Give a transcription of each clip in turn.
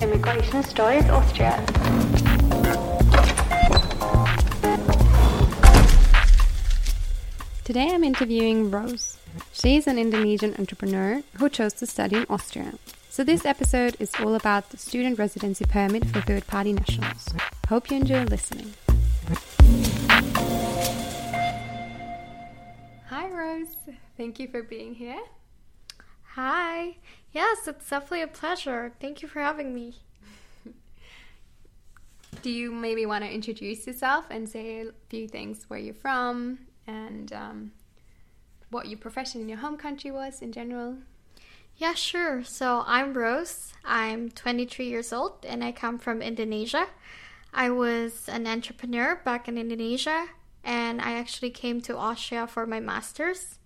Immigration Stories Austria. Today I'm interviewing Rose. She's an Indonesian entrepreneur who chose to study in Austria. So this episode is all about the student residency permit for third party nationals. Hope you enjoy listening. Hi Rose, thank you for being here. Hi. Yes, it's definitely a pleasure. Thank you for having me. Do you maybe want to introduce yourself and say a few things where you're from and um, what your profession in your home country was in general? Yeah, sure. So I'm Rose. I'm 23 years old and I come from Indonesia. I was an entrepreneur back in Indonesia and I actually came to Austria for my master's.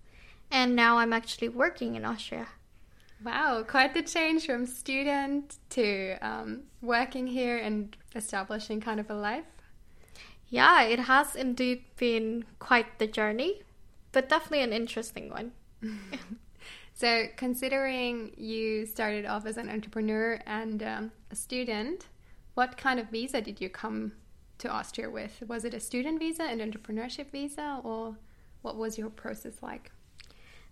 And now I'm actually working in Austria. Wow, quite the change from student to um, working here and establishing kind of a life. Yeah, it has indeed been quite the journey, but definitely an interesting one. so, considering you started off as an entrepreneur and um, a student, what kind of visa did you come to Austria with? Was it a student visa, an entrepreneurship visa, or what was your process like?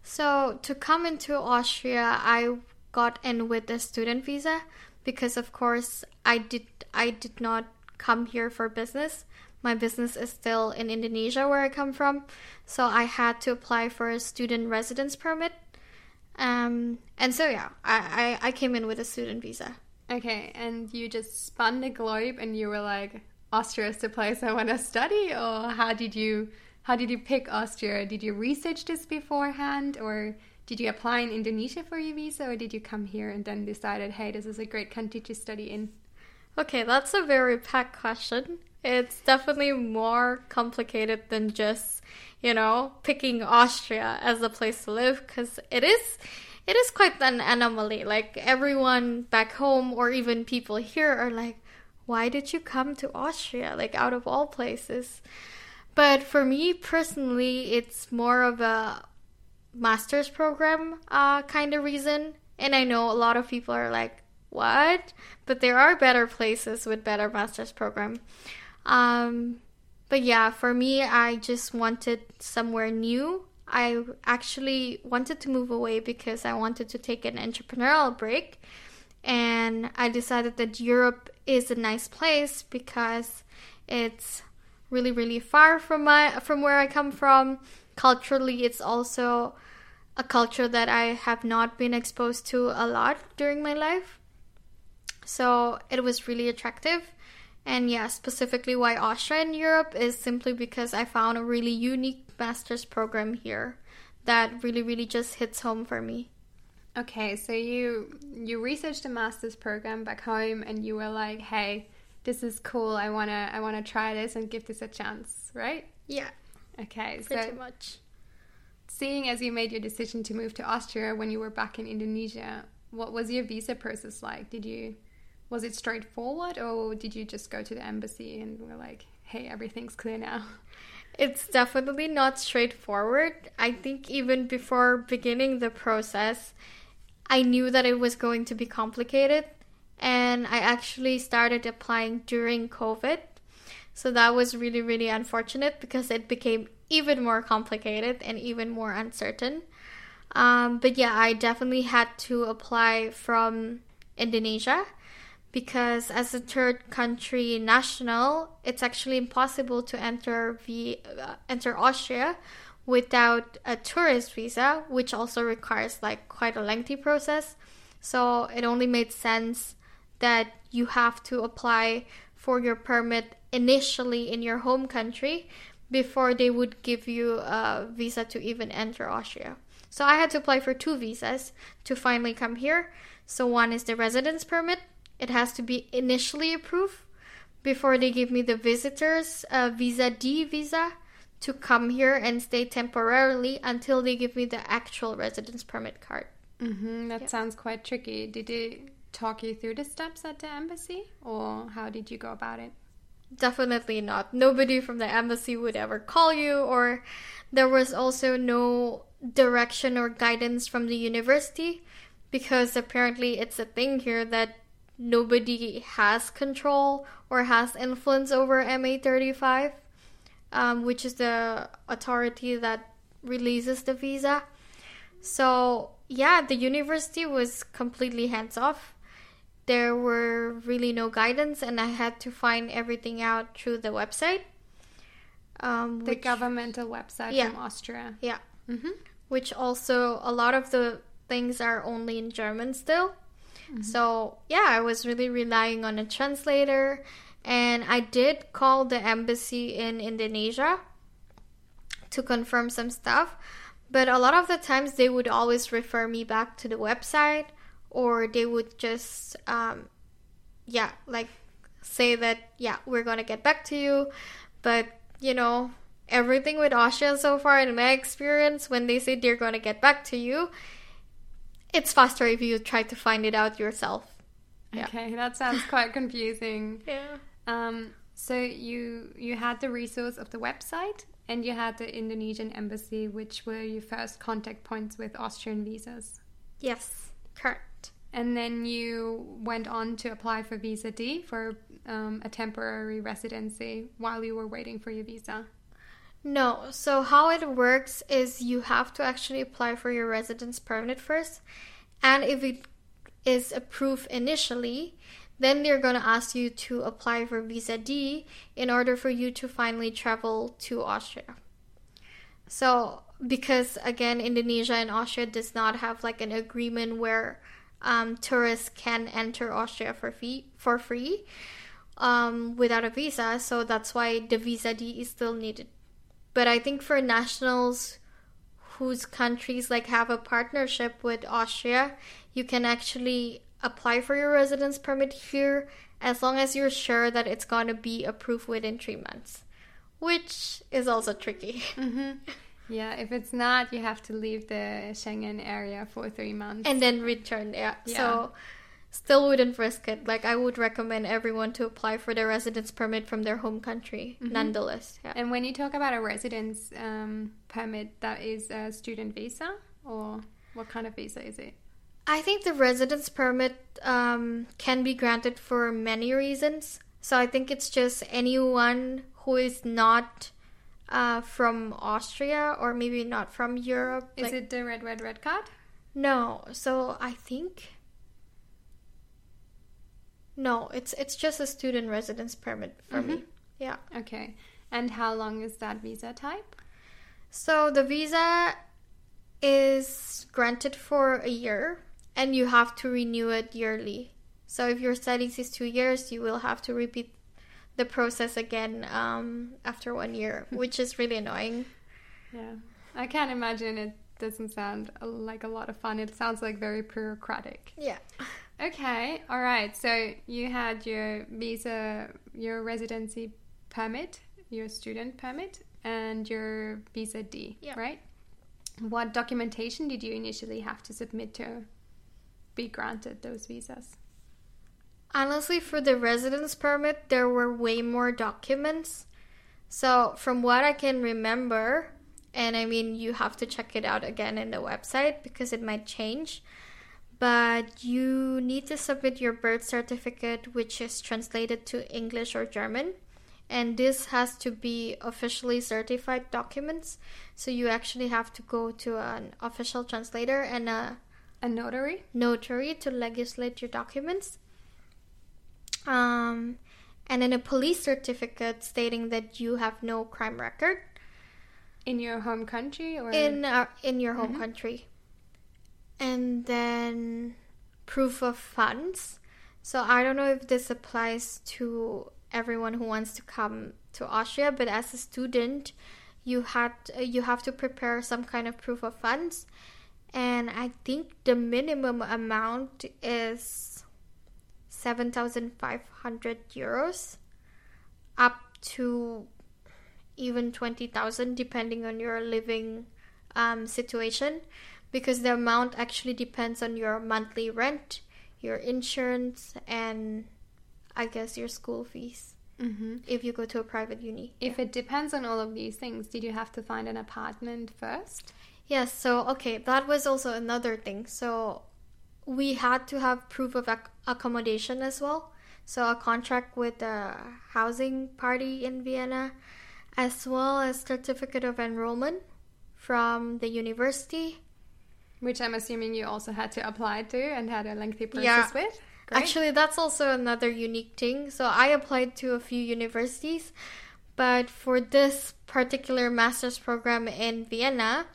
So, to come into Austria, I got in with a student visa because of course I did I did not come here for business. My business is still in Indonesia where I come from, so I had to apply for a student residence permit. Um, and so yeah, I, I, I came in with a student visa. Okay, and you just spun the globe and you were like, Austria is the place I want to study, or how did you how did you pick Austria? Did you research this beforehand, or did you apply in Indonesia for your visa, or did you come here and then decided, hey, this is a great country to study in? Okay, that's a very packed question. It's definitely more complicated than just, you know, picking Austria as a place to live because it is it is quite an anomaly. Like everyone back home or even people here are like, why did you come to Austria? Like out of all places. But for me personally, it's more of a master's program uh, kind of reason. And I know a lot of people are like, what? But there are better places with better master's program. Um, but yeah, for me, I just wanted somewhere new. I actually wanted to move away because I wanted to take an entrepreneurial break. And I decided that Europe is a nice place because it's really really far from my from where I come from. Culturally, it's also a culture that I have not been exposed to a lot during my life. So it was really attractive. And yeah, specifically why Austria in Europe is simply because I found a really unique master's program here that really, really just hits home for me. Okay, so you you researched a master's program back home and you were like, hey, this is cool. I wanna I wanna try this and give this a chance, right? Yeah. Okay, pretty so much. Seeing as you made your decision to move to Austria when you were back in Indonesia, what was your visa process like? Did you was it straightforward or did you just go to the embassy and were like, hey, everything's clear now? It's definitely not straightforward. I think even before beginning the process, I knew that it was going to be complicated. And I actually started applying during COVID. So that was really, really unfortunate because it became even more complicated and even more uncertain. Um, but yeah, I definitely had to apply from Indonesia because as a third country national, it's actually impossible to enter uh, enter Austria without a tourist visa, which also requires like quite a lengthy process. So it only made sense that you have to apply for your permit initially in your home country before they would give you a visa to even enter Austria. So I had to apply for two visas to finally come here. So one is the residence permit it has to be initially approved before they give me the visitors uh, visa D visa to come here and stay temporarily until they give me the actual residence permit card. Mm-hmm, that sounds quite tricky. Did they talk you through the steps at the embassy, or how did you go about it? Definitely not. Nobody from the embassy would ever call you, or there was also no direction or guidance from the university because apparently it's a thing here that nobody has control or has influence over MA35, um, which is the authority that releases the visa. So, yeah, the university was completely hands off. There were really no guidance, and I had to find everything out through the website. Um, The which- governmental website Yeah. from Austria. yeah, hmm which also a lot of the things are only in German still. So, yeah, I was really relying on a translator and I did call the embassy in Indonesia to confirm some stuff, but a lot of the times they would always refer me back to the website or they would just um yeah, like say that yeah, we're going to get back to you, but you know, everything with Austria so far in my experience when they say they're going to get back to you, it's faster if you try to find it out yourself. Yeah. Okay, that sounds quite confusing. Yeah. Um, so you you had the resource of the website and you had the Indonesian embassy, which were your first contact points with Austrian visas. Yes, correct. And then you went on to apply for Visa D for um, a temporary residency while you were waiting for your visa. No, so how it works is you have to actually apply for your residence permit first, and if it is approved initially, then they're going to ask you to apply for Visa D in order for you to finally travel to Austria. So, because again, Indonesia and Austria does not have like an agreement where um, tourists can enter Austria for fee for free um, without a visa, so that's why the Visa D is still needed. But I think for nationals whose countries like have a partnership with Austria, you can actually apply for your residence permit here as long as you're sure that it's going to be approved within three months, which is also tricky. Yeah, if it's not, you have to leave the Schengen area for three months. and then return. Yeah. Yeah. So still wouldn't risk it. Like I would recommend everyone to apply for their residence permit from their home country, nonetheless. Yeah. And when you talk about a residence um, permit, that is a student visa, or what kind of visa is it? I think the residence permit um, can be granted for many reasons. So I think it's just anyone who is not uh, from Austria or maybe not from Europe. Is like- it the red, red, red card? No. So I think no. It's it's just a student residence permit for me. Yeah. Okay. And how long is that visa type? So the visa is granted for a year and you have to renew it yearly. So if your studies is two years, you will have to repeat the process again um, after one year, which is really annoying. Yeah. I can't imagine it doesn't sound uh, like a lot of fun. It sounds like very bureaucratic. Yeah. Okay, all right. So you had your visa, your residency permit, your student permit, and your visa D, Yeah. right? What documentation did you initially have to submit to be granted those visas? Honestly, for the residence permit, there were way more documents. So, from what I can remember, and I mean, you have to check it out again in the website because it might change. But you need to submit your birth certificate, which is translated to English or German. And this has to be officially certified documents. So, you actually have to go to an official translator and a A notary? notary to legislate your documents. Um, and then a police certificate stating that you have no crime record In your home country or in uh, in your home country. And then proof of funds. So I don't know if this applies to everyone who wants to come to Austria, but as a student, you had you have to prepare some kind of proof of funds, and I think the minimum amount is seven thousand five hundred euros, up to even twenty thousand, depending on your living um, situation, because the amount actually depends on your monthly rent, your insurance, and I guess your school fees Mhm. if you go to a private uni. If it depends on all of these things, did you have to find an apartment first? Yes, so okay, that was also another thing. So we had to have proof of ac- accommodation as well. So a contract with the housing party in Vienna, as well as certificate of enrollment from the university. Which I'm assuming you also had to apply to and had a lengthy process Yeah. with. Great. Actually, that's also another unique thing. So I applied to a few universities, but for this particular master's program in Vienna,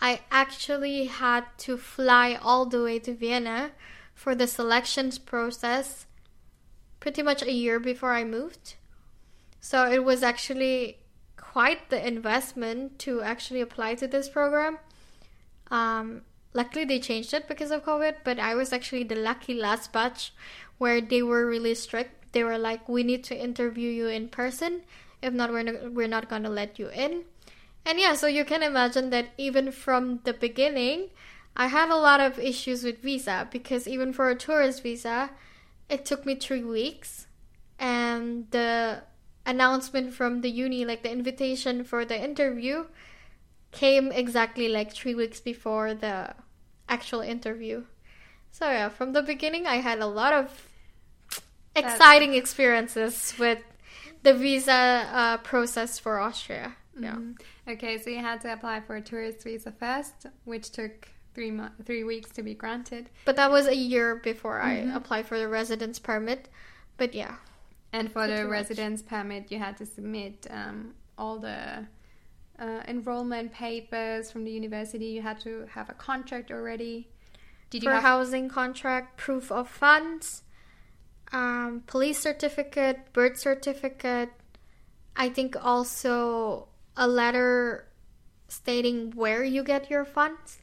I actually had to fly all the way to Vienna for the selections process pretty much a year before I moved. So it was actually quite the investment to actually apply to this program. Um, luckily, they changed it because of COVID, but I was actually the lucky last batch where they were really strict. They were like, "We need to interview you in person. If not, we're not, we're not gonna let you in." And yeah, so you can imagine that even from the beginning, I had a lot of issues with visa because even for a tourist visa, it took me three weeks, and the announcement from the uni, like the invitation for the interview, came exactly like three weeks before the actual interview. So yeah, from the beginning, I had a lot of exciting experiences with the visa uh, process for Austria. Yeah. Mhm. Okay, so you had to apply for a tourist visa first, which took three mo- three weeks to be granted. But that was a year before I applied for the residence permit. But yeah. And for the Pretty much. residence permit, you had to submit um, all the uh, enrollment papers from the university. You had to have a contract already. Did you for have? housing contract, proof of funds, um, police certificate, birth certificate. I think also a letter stating where you get your funds.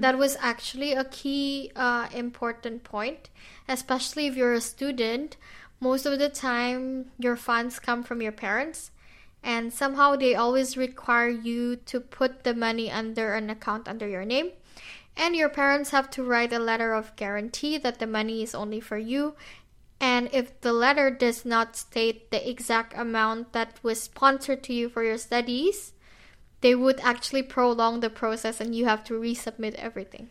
That was actually a key uh, important point, especially if you're a student. Most of the time, your funds come from your parents, and somehow they always require you to put the money under an account under your name. And your parents have to write a letter of guarantee that the money is only for you. And if the letter does not state the exact amount that was sponsored to you for your studies, they would actually prolong the process and you have to resubmit everything.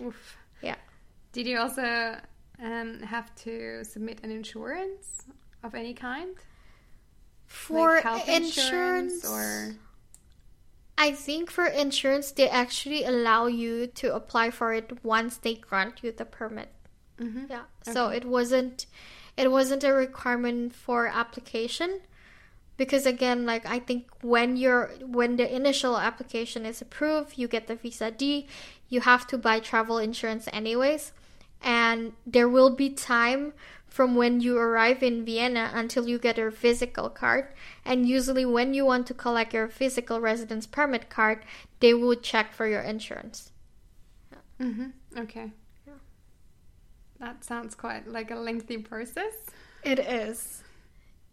Oof. Yeah. Did you also um, have to submit an insurance of any kind? For like health insurance, or I think for insurance, they actually allow you to apply for it once they grant you the permit. Mhm. Yeah. So it wasn't it wasn't a requirement for application because again like I think when you're when the initial application is approved, you get the visa D, you have to buy travel insurance anyways. And there will be time from when you arrive in Vienna until you get your physical card. And usually when you want to collect your physical residence permit card, they will check for your insurance. Mhm. Okay. That sounds quite like a lengthy process. It is.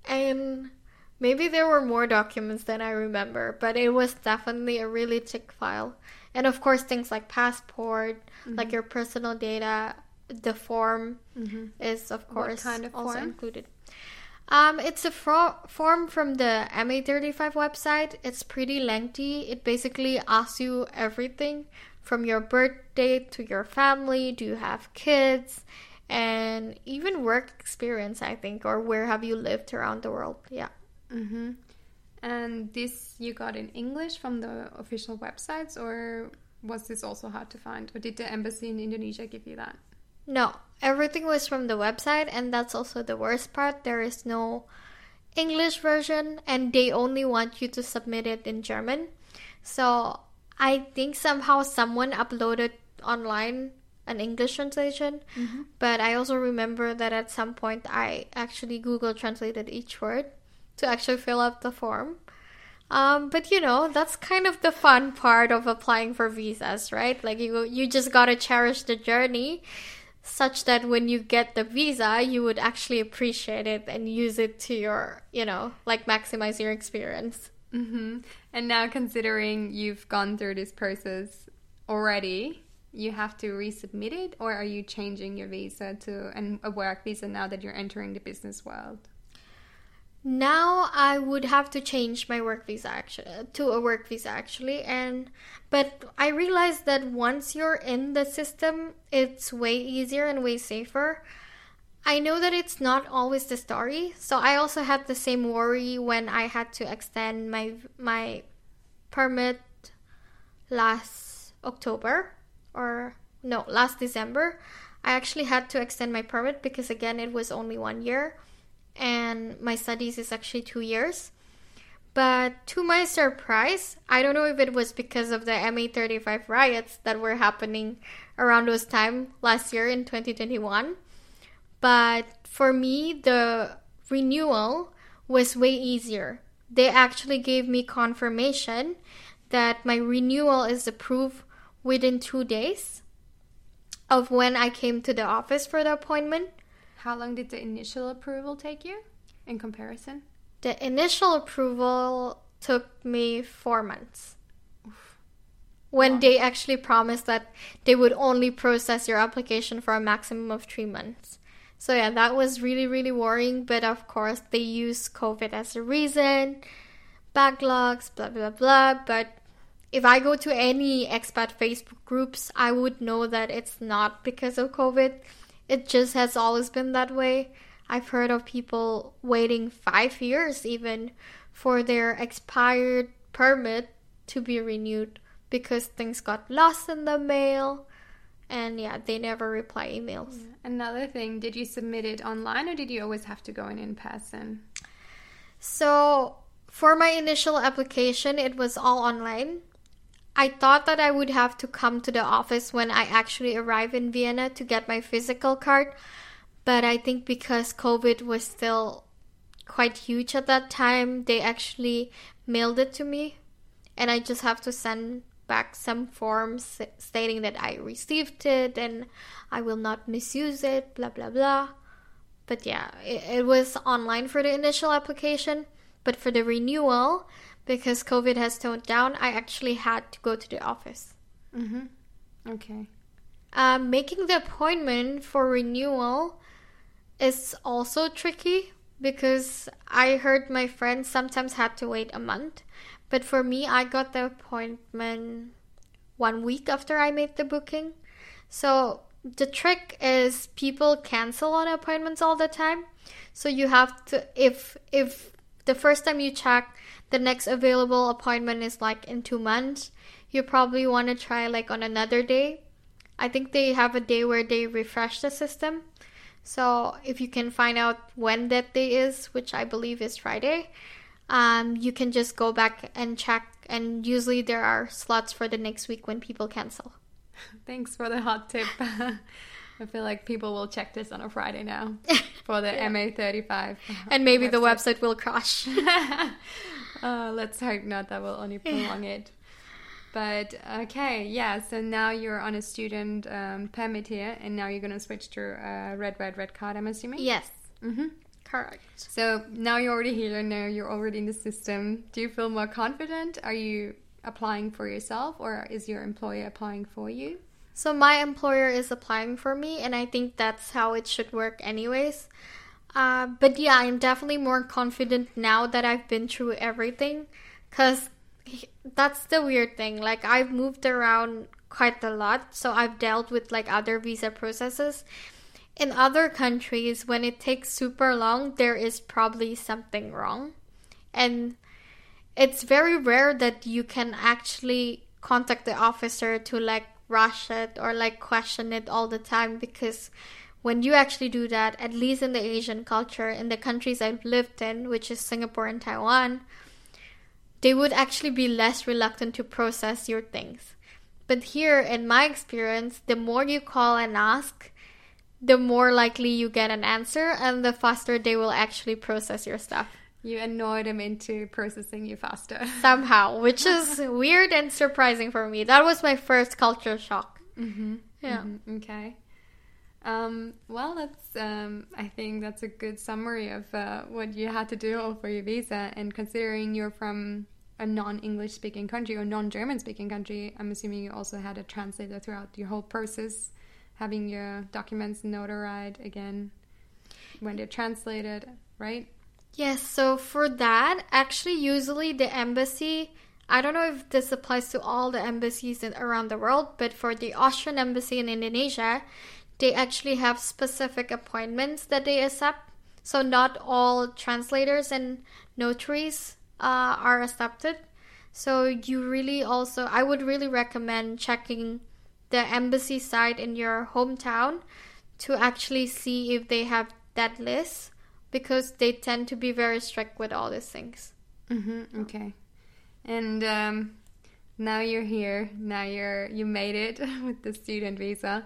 And maybe there were more documents than I remember, but it was definitely a really thick file. And of course, things like passport, like your personal data, the form is, of course, kind of also form? included. Um, it's a fro- form from the MA35 website. It's pretty lengthy. It basically asks you everything from your birth date to your family. Do you have kids? And even work experience, I think, or where have you lived around the world? Yeah. Mm-hmm. And this you got in English from the official websites, or was this also hard to find? Or did the embassy in Indonesia give you that? No, everything was from the website, and that's also the worst part. There is no English version, and they only want you to submit it in German. So I think somehow someone uploaded online an English translation, but I also remember that at some point I actually Google translated each word to actually fill out the form. Um, but you know, that's kind of the fun part of applying for visas, right? Like you you just gotta cherish the journey such that when you get the visa, you would actually appreciate it and use it to your, you know, like maximize your experience. Mm-hmm. And now, considering you've gone through this process already, you have to resubmit it, or are you changing your visa to an, a work visa now that you're entering the business world? now I would have to change my work visa actually to a work visa actually and but I realized that once you're in the system it's way easier and way safer. I know that it's not always the story. So I also had the same worry when I had to extend my my permit last October or no, last December. I actually had to extend my permit because again it was only 1 year and my studies is actually two years. But to my surprise, I don't know if it was because of the MA35 riots that were happening around those time last year in 2021. But for me, the renewal was way easier. They actually gave me confirmation that my renewal is approved within two days of when I came to the office for the appointment. How long did the initial approval take you in comparison? The initial approval took me four months. When they actually promised that they would only process your application for a maximum of three months. So, yeah, that was really, really worrying. But of course, they use COVID as a reason, backlogs, blah, blah, blah. But if I go to any expat Facebook groups, I would know that it's not because of COVID it just has always been that way. I've heard of people waiting five years even for their expired permit to be renewed because things got lost in the mail and yeah, they never reply emails. Another thing, did you submit it online or did you always have to go in in person? So, for my initial application, it was all online. I thought that I would have to come to the office when I actually arrive in Vienna to get my physical card, but I think because COVID was still quite huge at that time, they actually mailed it to me, and I just have to send back some forms stating that I received it and I will not misuse it, blah blah blah. But yeah, it, it was online for the initial application, but for the renewal, because COVID has toned down, I actually had to go to the office. Mm-hmm. Okay. Um, making the appointment for renewal is also tricky because I heard my friends sometimes had to wait a month. But for me, I got the appointment one week after I made the booking. So the trick is people cancel on appointments all the time. So you have to if if the first time you check the next available appointment is like in two months, you probably want to try like on another day. I think they have a day where they refresh the system. So if you can find out when that day is, which I believe is Friday, um, you can just go back and check. And usually there are slots for the next week when people cancel. Thanks for the hot tip. I feel like people will check this on a Friday now for the yeah. MA35. And maybe website. the website will crash. uh, let's hope not. That will only prolong it. But okay, yeah. So now you're on a student um, permit here, and now you're gonna switch to a red, red, red card. I'm assuming. Yes. Mm-hmm. Correct. So now you're already here. And now you're already in the system. Do you feel more confident? Are you applying for yourself, or is your employer applying for you? So my employer is applying for me, and I think that's how it should work, anyways. Uh, but yeah, I'm definitely more confident now that I've been through everything. Because that's the weird thing. Like, I've moved around quite a lot, so I've dealt with like other visa processes. In other countries, when it takes super long, there is probably something wrong. And it's very rare that you can actually contact the officer to like rush it or like question it all the time because when you actually do that, at least in the Asian culture, in the countries I've lived in, which is Singapore and Taiwan, they would actually be less reluctant to process your things. But here, in my experience, the more you call and ask, the more likely you get an answer and the faster they will actually process your stuff. You annoy them into processing you faster. Somehow, which is weird and surprising for me. That was my first culture shock. Mm-hmm. Yeah. Mm-hmm. Okay. Um, well, that's um, I think that's a good summary of uh, what you had to do for your visa. And considering you're from a non-English speaking country or non-German speaking country, I'm assuming you also had a translator throughout your whole process, having your documents notarized again when they're translated, right? Yes, so for that, actually, usually the embassy, I don't know if this applies to all the embassies in, around the world, but for the Austrian embassy in Indonesia, they actually have specific appointments that they accept. So not all translators and notaries uh, are accepted. So you really also, I would really recommend checking the embassy site in your hometown to actually see if they have that list because they tend to be very strict with all these things. Mm-hmm. Okay. And um, now you're here. Now you're you made it with the student visa.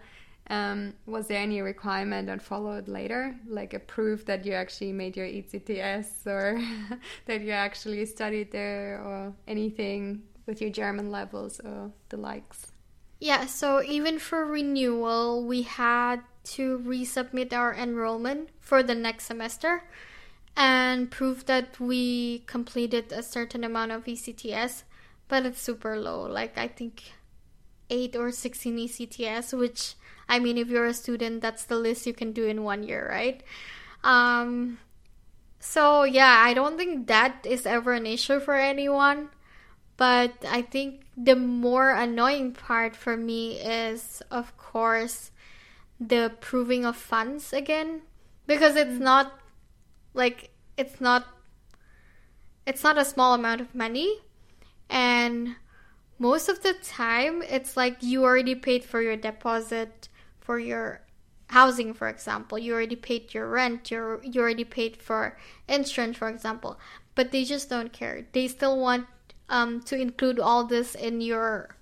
Um, was there any requirement that followed later, like a proof that you actually made your ECTS or that you actually studied there or anything with your German levels or the likes? Yeah, so even for renewal, we had to resubmit our enrollment for the next semester and prove that we completed a certain amount of ECTS, but it's super low. Like, I think 8 or 16 ECTS, which I mean, if you're a student, that's the list you can do in one year, right? Um, so yeah, I don't think that is ever an issue for anyone. But I think the more annoying part for me is, of course, the proving of funds again, because it's mm. not like it's not it's not a small amount of money, and most of the time it's like you already paid for your deposit for your housing for example. You already paid your rent. You you already paid for insurance for example. But they just don't care. They still want um, to include all this in your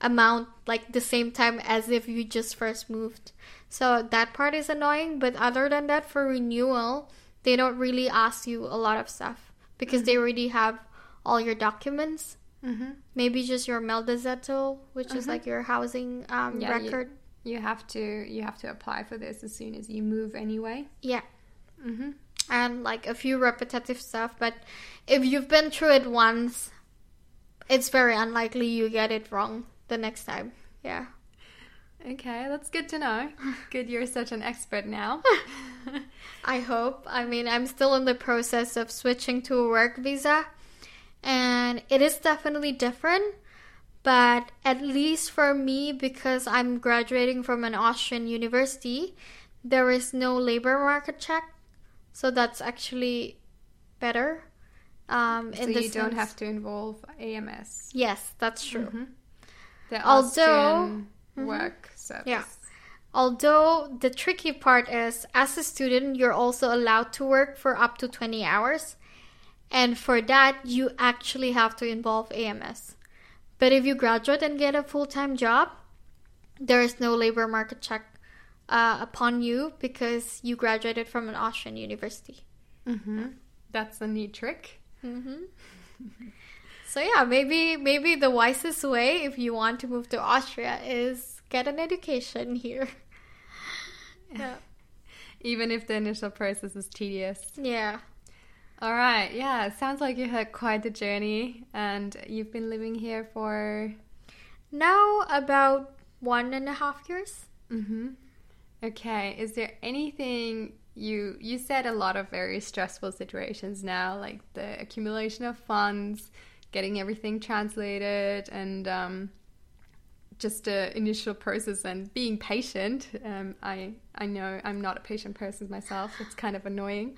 amount like the same time as if you just first moved so that part is annoying but other than that for renewal they don't really ask you a lot of stuff because mm-hmm. they already have all your documents mm-hmm. maybe just your meldezettel which mm-hmm. is like your housing um, yeah, record you have to you have to apply for this as soon as you move anyway. Yeah. Mm-hmm. And like a few repetitive stuff, but if you've been through it once, it's very unlikely you get it wrong the next time. Yeah. Okay, that's good to know. Good, you're such an expert now. I hope. I mean, I'm still in the process of switching to a work visa, and it is definitely different but at least for me, because I'm graduating from an Austrian university, there is no labor market check. So that's actually better. Um, so you don't have to involve AMS. Yes, that's true. Mm-hmm. The Although mm-hmm. work service. Yeah. Although the tricky part is, as a student, you're also allowed to work for up to 20 hours. And for that, you actually have to involve AMS. But if you graduate and get a full time job, there is no labor market check uh, upon you because you graduated from an Austrian university. Mm-hmm. That's a neat trick. Mm-hmm. so yeah, maybe maybe the wisest way if you want to move to Austria is get an education here. yeah. Even if the initial process is tedious. Yeah. All right. Yeah. Sounds like you had quite the journey and you've been living here for now about one and a half years. Mm-hmm. Okay. Is there anything you you said a lot of very stressful situations now, like the accumulation of funds, getting everything translated, and um, just the initial process and being patient. Um, I I know I'm not a patient person myself. It's kind of annoying.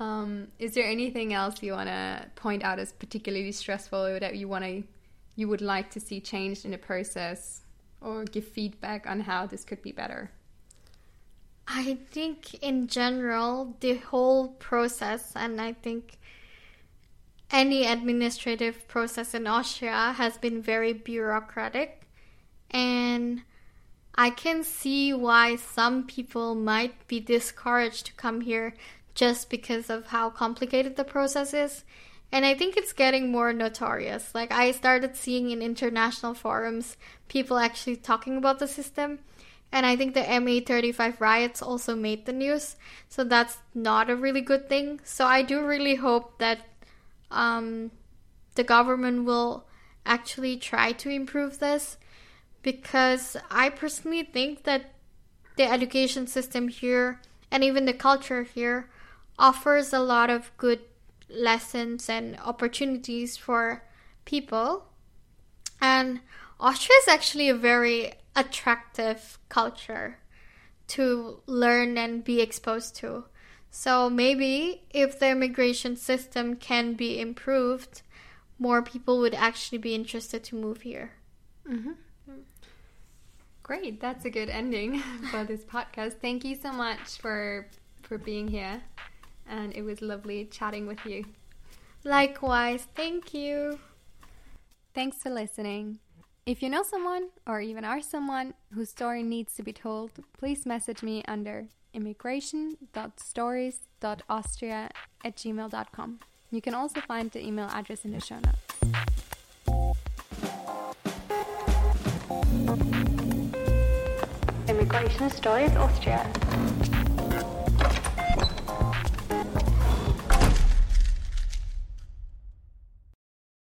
Um, is there anything else you want to point out as particularly stressful or that you want to you would like to see changed in the process or give feedback on how this could be better? I think in general the whole process and I think any administrative process in Austria has been very bureaucratic and I can see why some people might be discouraged to come here just because of how complicated the process is. And I think it's getting more notorious. Like, I started seeing in international forums people actually talking about the system. And I think the MA35 riots also made the news. So that's not a really good thing. So I do really hope that um, the government will actually try to improve this. Because I personally think that the education system here and even the culture here offers a lot of good lessons and opportunities for people. And Austria is actually a very attractive culture to learn and be exposed to. So maybe if the immigration system can be improved, more people would actually be interested to move here. Mm-hmm. Great, that's a good ending for this podcast. Thank you so much for for being here, and it was lovely chatting with you. Likewise, thank you. Thanks for listening. If you know someone, or even are someone, whose story needs to be told, please message me under immigration.stories.austria at gmail.com. You can also find the email address in the show notes. Immigration Stories Austria.